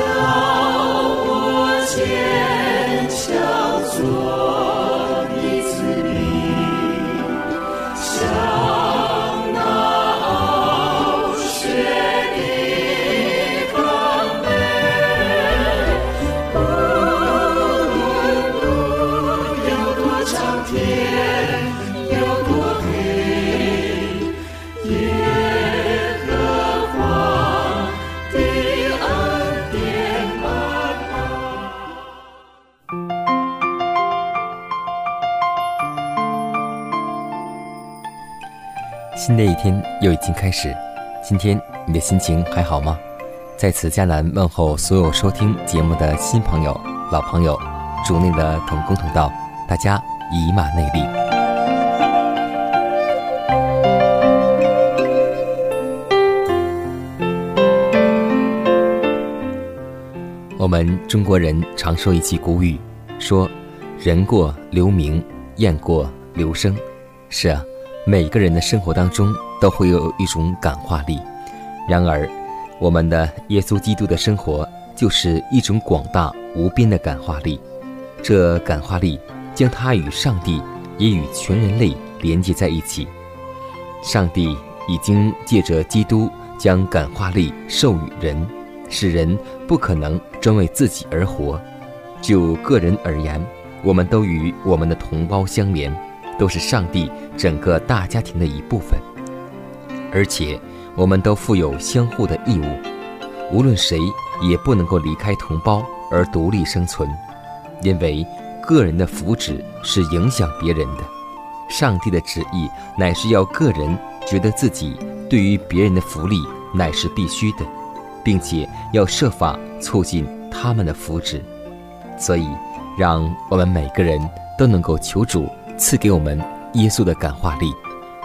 教我坚强做天又已经开始，今天你的心情还好吗？在此，迦南问候所有收听节目的新朋友、老朋友，主内的同工同道，大家以马内利。我们中国人常说一句古语，说“人过留名，雁过留声”，是啊。每个人的生活当中都会有一种感化力，然而，我们的耶稣基督的生活就是一种广大无边的感化力。这感化力将他与上帝也与全人类连接在一起。上帝已经借着基督将感化力授予人，使人不可能专为自己而活。就个人而言，我们都与我们的同胞相连。都是上帝整个大家庭的一部分，而且我们都负有相互的义务。无论谁也不能够离开同胞而独立生存，因为个人的福祉是影响别人的。上帝的旨意乃是要个人觉得自己对于别人的福利乃是必须的，并且要设法促进他们的福祉。所以，让我们每个人都能够求主。赐给我们耶稣的感化力，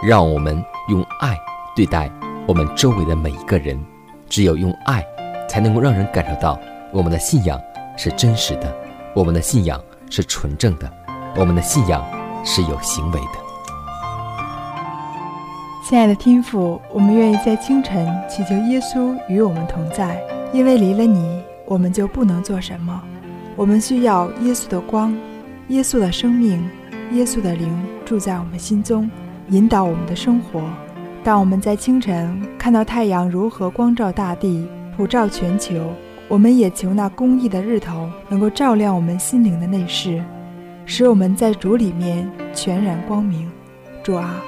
让我们用爱对待我们周围的每一个人。只有用爱，才能够让人感受到我们的信仰是真实的，我们的信仰是纯正的，我们的信仰是有行为的。亲爱的天父，我们愿意在清晨祈求耶稣与我们同在，因为离了你，我们就不能做什么。我们需要耶稣的光，耶稣的生命。耶稣的灵住在我们心中，引导我们的生活。当我们在清晨看到太阳如何光照大地、普照全球，我们也求那公义的日头能够照亮我们心灵的内室，使我们在主里面全然光明。主啊，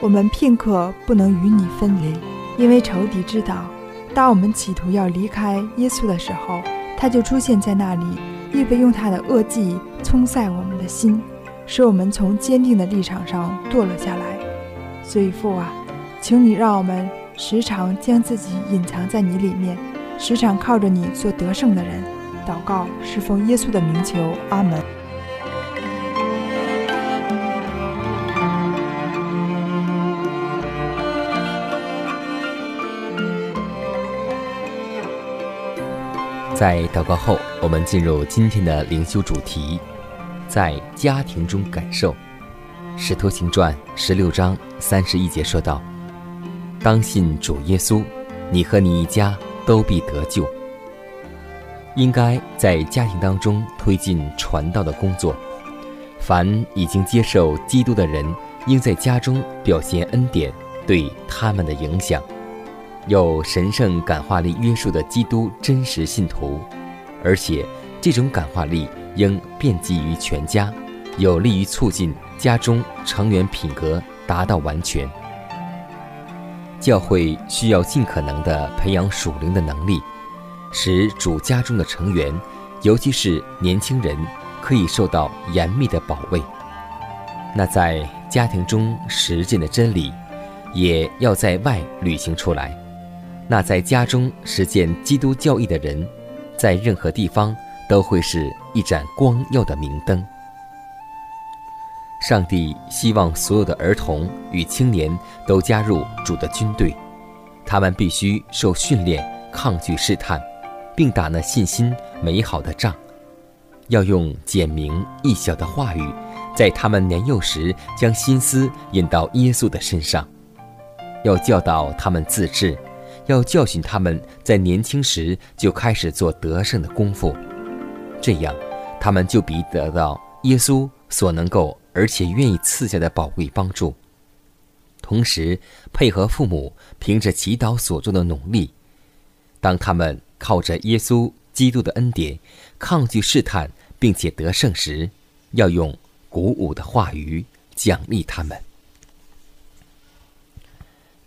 我们片刻不能与你分离，因为仇敌知道，当我们企图要离开耶稣的时候，他就出现在那里，预备用他的恶计冲塞我们的心。使我们从坚定的立场上堕落下来，所以父啊，请你让我们时常将自己隐藏在你里面，时常靠着你做得胜的人。祷告是奉耶稣的名求，阿门。在祷告后，我们进入今天的灵修主题。在家庭中感受，《使徒行传》十六章三十一节说道：“当信主耶稣，你和你一家都必得救。”应该在家庭当中推进传道的工作。凡已经接受基督的人，应在家中表现恩典对他们的影响。有神圣感化力约束的基督真实信徒，而且这种感化力。应遍及于全家，有利于促进家中成员品格达到完全。教会需要尽可能地培养属灵的能力，使主家中的成员，尤其是年轻人，可以受到严密的保卫。那在家庭中实践的真理，也要在外履行出来。那在家中实践基督教义的人，在任何地方都会是一盏光耀的明灯。上帝希望所有的儿童与青年都加入主的军队，他们必须受训练，抗拒试探，并打那信心美好的仗。要用简明易晓的话语，在他们年幼时将心思引到耶稣的身上。要教导他们自制，要教训他们在年轻时就开始做得胜的功夫。这样，他们就必得到耶稣所能够。而且愿意赐下的宝贵帮助，同时配合父母凭着祈祷所做的努力，当他们靠着耶稣基督的恩典抗拒试探并且得胜时，要用鼓舞的话语奖励他们。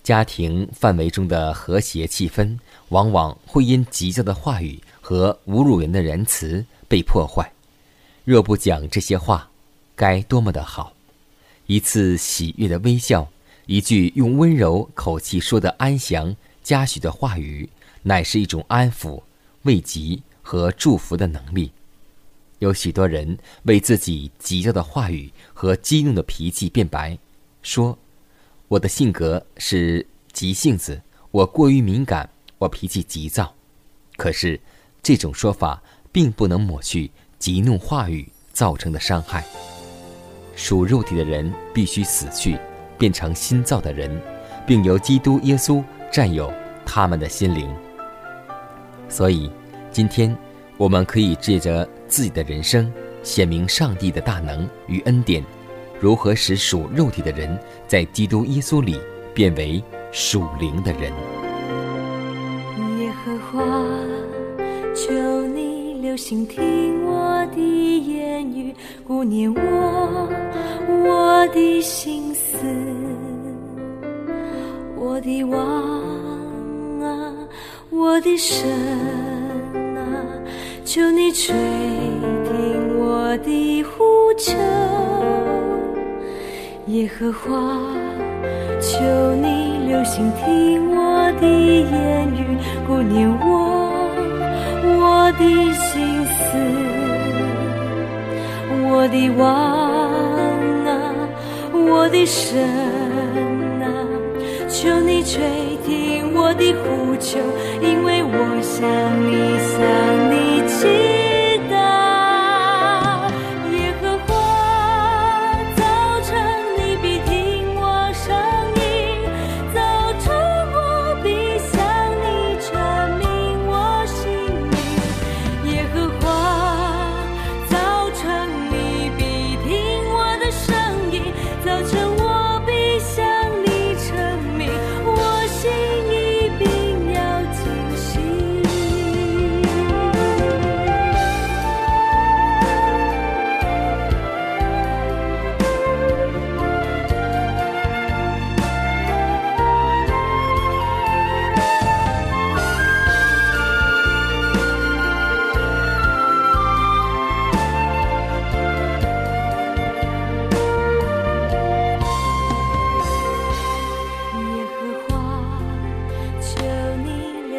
家庭范围中的和谐气氛，往往会因急躁的话语和侮辱人的言辞被破坏。若不讲这些话，该多么的好！一次喜悦的微笑，一句用温柔口气说的安详嘉许的话语，乃是一种安抚、慰藉和祝福的能力。有许多人为自己急躁的话语和激怒的脾气辩白，说：“我的性格是急性子，我过于敏感，我脾气急躁。”可是，这种说法并不能抹去激怒话语造成的伤害。属肉体的人必须死去，变成新造的人，并由基督耶稣占有他们的心灵。所以，今天我们可以借着自己的人生，显明上帝的大能与恩典，如何使属肉体的人在基督耶稣里变为属灵的人。耶和华，求你留心听我的言语，顾念我。我的心思，我的王啊，我的神啊，求你垂听我的呼求，耶和华，求你留心听我的言语，顾念我我的心思，我的王。我的神啊，求你垂听我的呼求，因为我想你想你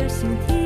祈。我。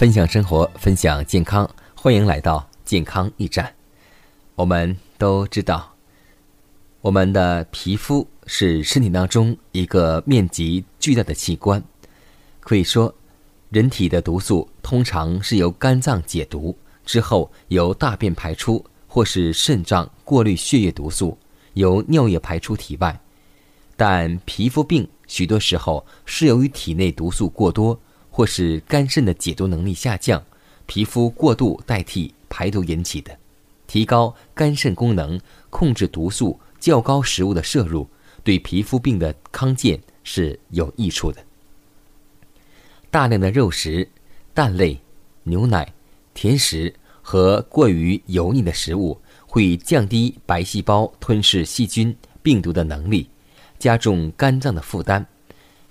分享生活，分享健康，欢迎来到健康驿站。我们都知道，我们的皮肤是身体当中一个面积巨大的器官。可以说，人体的毒素通常是由肝脏解毒之后，由大便排出，或是肾脏过滤血液毒素，由尿液排出体外。但皮肤病许多时候是由于体内毒素过多。或是肝肾的解毒能力下降，皮肤过度代替排毒引起的。提高肝肾功能，控制毒素较高食物的摄入，对皮肤病的康健是有益处的。大量的肉食、蛋类、牛奶、甜食和过于油腻的食物，会降低白细胞吞噬细菌、病毒的能力，加重肝脏的负担，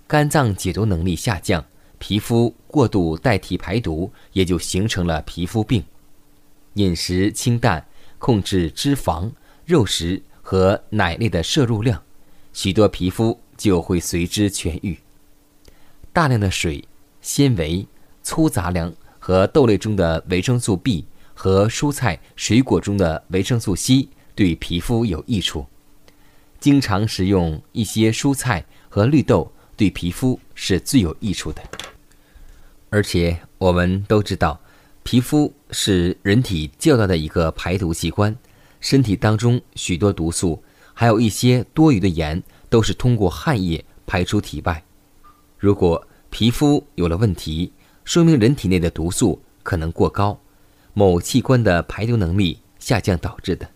肝脏解毒能力下降。皮肤过度代替排毒，也就形成了皮肤病。饮食清淡，控制脂肪、肉食和奶类的摄入量，许多皮肤就会随之痊愈。大量的水、纤维、粗杂粮和豆类中的维生素 B 和蔬菜水果中的维生素 C 对皮肤有益处。经常食用一些蔬菜和绿豆，对皮肤是最有益处的。而且我们都知道，皮肤是人体较大的一个排毒器官，身体当中许多毒素，还有一些多余的盐，都是通过汗液排出体外。如果皮肤有了问题，说明人体内的毒素可能过高，某器官的排毒能力下降导致的。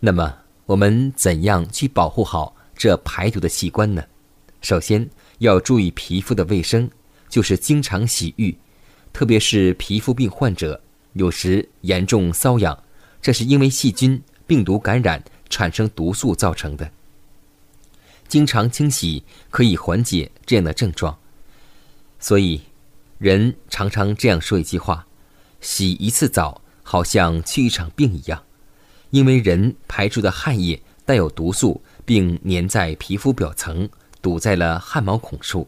那么，我们怎样去保护好这排毒的器官呢？首先要注意皮肤的卫生。就是经常洗浴，特别是皮肤病患者，有时严重瘙痒，这是因为细菌、病毒感染产生毒素造成的。经常清洗可以缓解这样的症状。所以，人常常这样说一句话：“洗一次澡，好像去一场病一样。”因为人排出的汗液带有毒素，并粘在皮肤表层，堵在了汗毛孔处。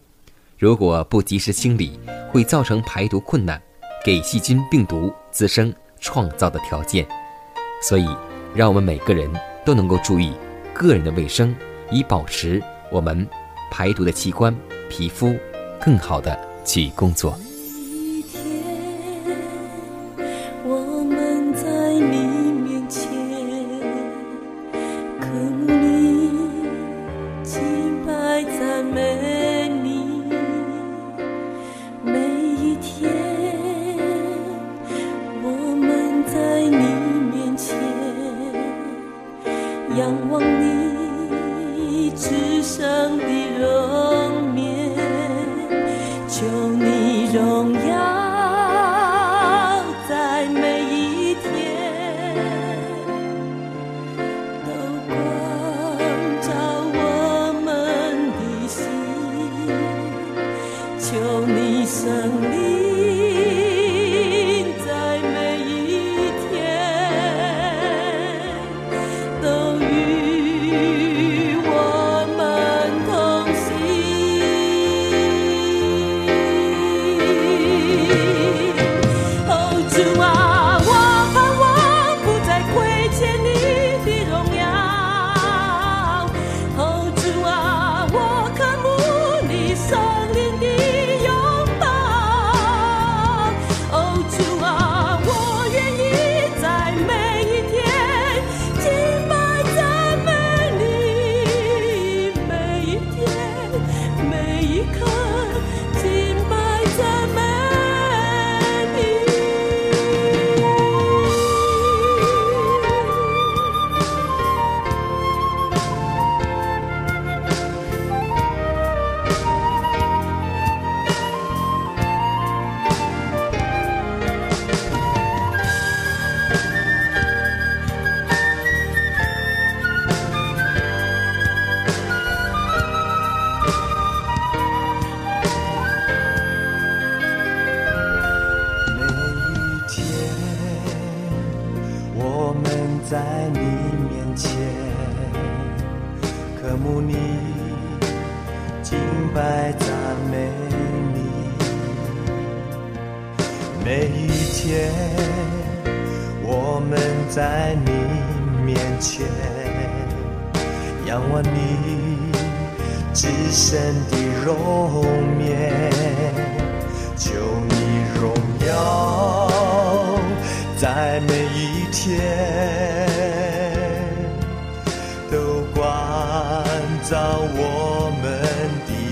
如果不及时清理，会造成排毒困难，给细菌、病毒滋生创造的条件。所以，让我们每个人都能够注意个人的卫生，以保持我们排毒的器官——皮肤更好的去工作。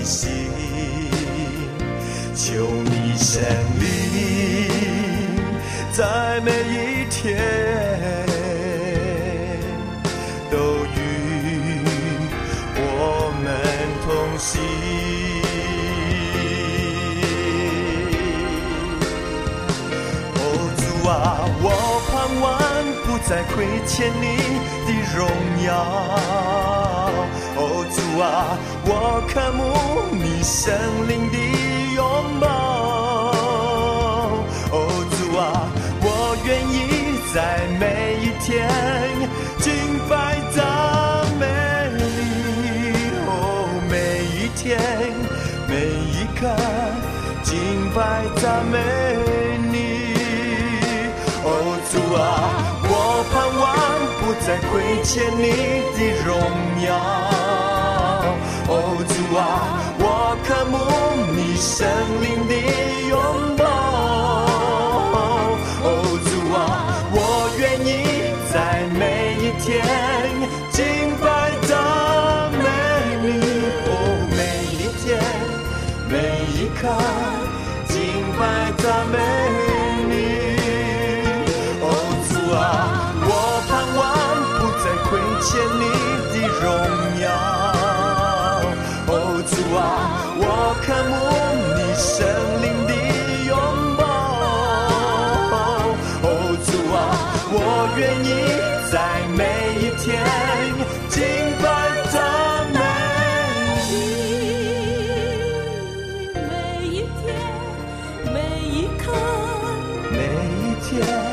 心，求你胜利在每一天都与我们同行。哦，主啊，我盼望不再亏欠你的荣耀。哦，主啊，我渴慕你生灵的拥抱。哦，主啊，我愿意在每一天敬拜赞美你。哦，每一天，每一刻敬拜赞美你。哦，主啊，我盼望不再亏欠你的荣耀。哦，主啊，我渴慕你生灵的拥抱。哦，主啊，我愿意在每一天天，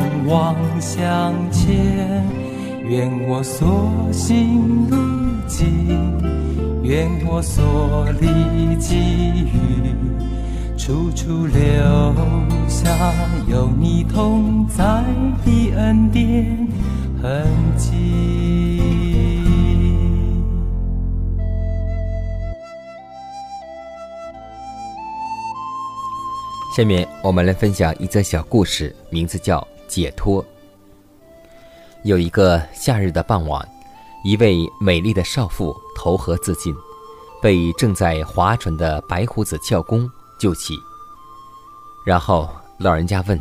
望向前。愿我所行路径。愿我所历际遇，处处留下有你同在的恩典痕迹。下面我们来分享一则小故事，名字叫《解脱》。有一个夏日的傍晚，一位美丽的少妇投河自尽，被正在划船的白胡子教工救起。然后老人家问：“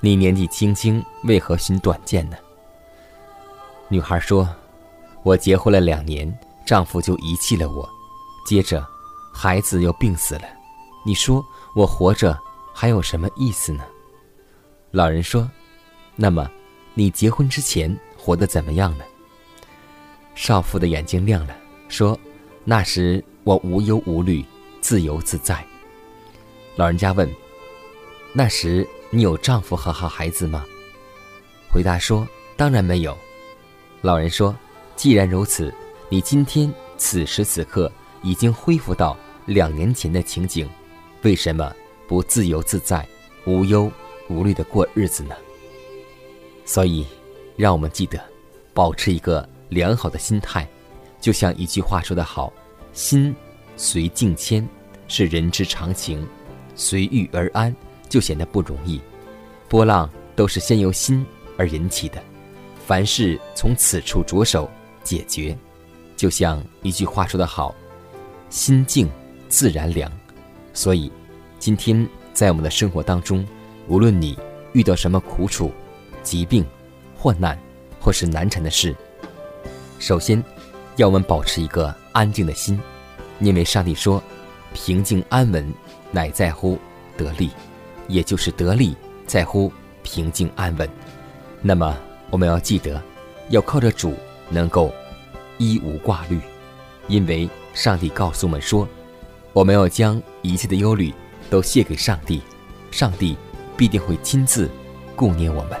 你年纪轻轻，为何寻短见呢？”女孩说：“我结婚了两年，丈夫就遗弃了我，接着孩子又病死了，你说我活着还有什么意思呢？”老人说：“那么，你结婚之前活得怎么样呢？”少妇的眼睛亮了，说：“那时我无忧无虑，自由自在。”老人家问：“那时你有丈夫和好孩子吗？”回答说：“当然没有。”老人说：“既然如此，你今天此时此刻已经恢复到两年前的情景，为什么不自由自在、无忧无虑的过日子呢？”所以，让我们记得，保持一个。良好的心态，就像一句话说得好：“心随境迁，是人之常情；随遇而安，就显得不容易。波浪都是先由心而引起的，凡事从此处着手解决。就像一句话说得好：‘心静自然凉。’所以，今天在我们的生活当中，无论你遇到什么苦楚、疾病、患难，或是难缠的事，首先，要我们保持一个安静的心，因为上帝说：“平静安稳，乃在乎得力，也就是得力在乎平静安稳。”那么，我们要记得，要靠着主能够一无挂虑，因为上帝告诉我们说：“我们要将一切的忧虑都卸给上帝，上帝必定会亲自顾念我们。”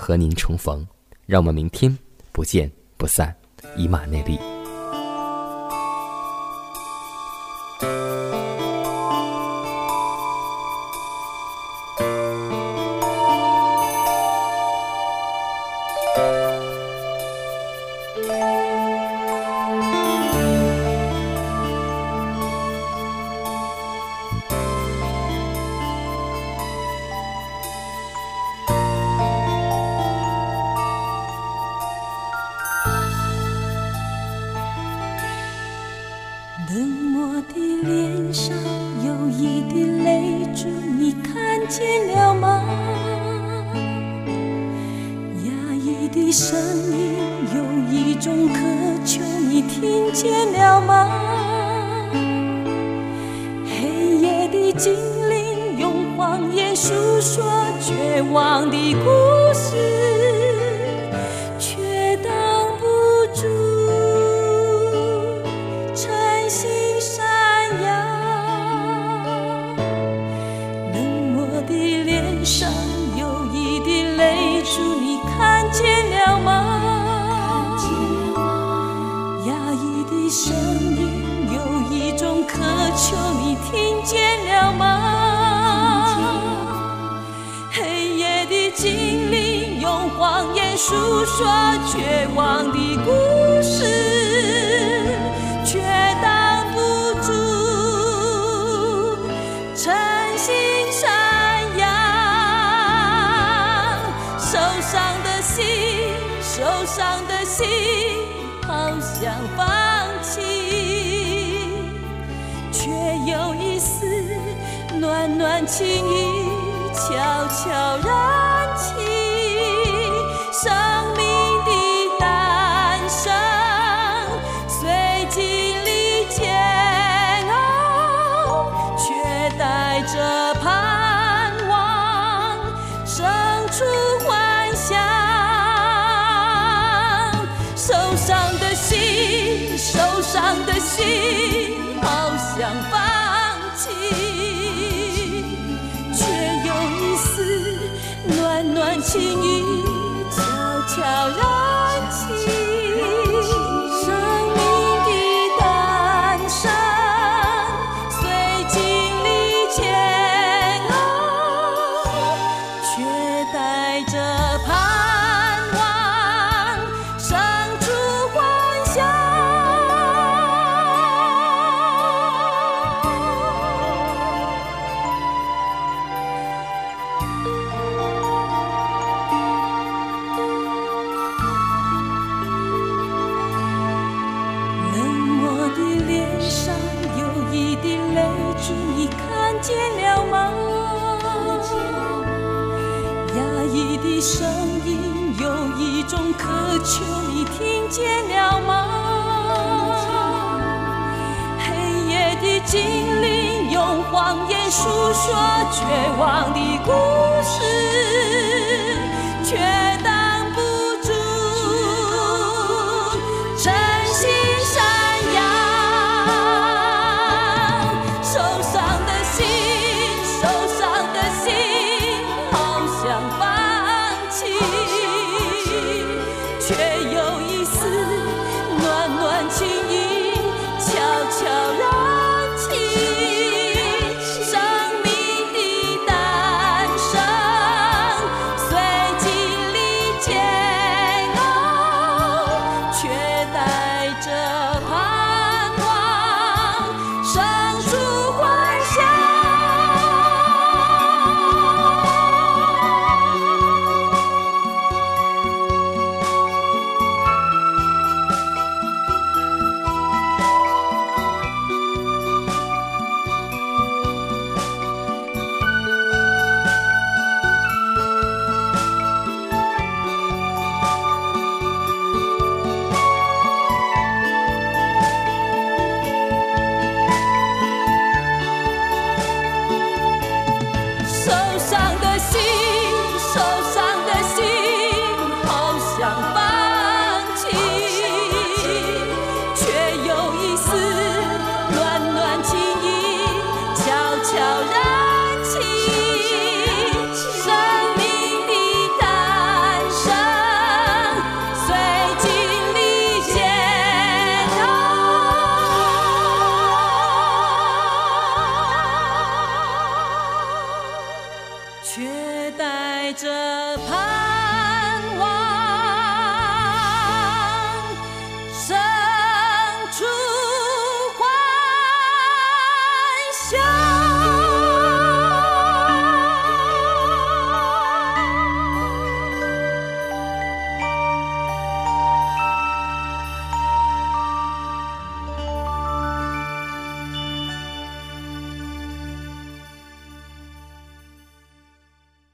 和您重逢，让我们明天不见不散，以马内利。上有一滴泪珠你看见了吗？压抑的声音有一种渴求你听见了吗？黑夜的精灵用谎言诉说绝望的孤暖暖情意悄悄然说绝望的故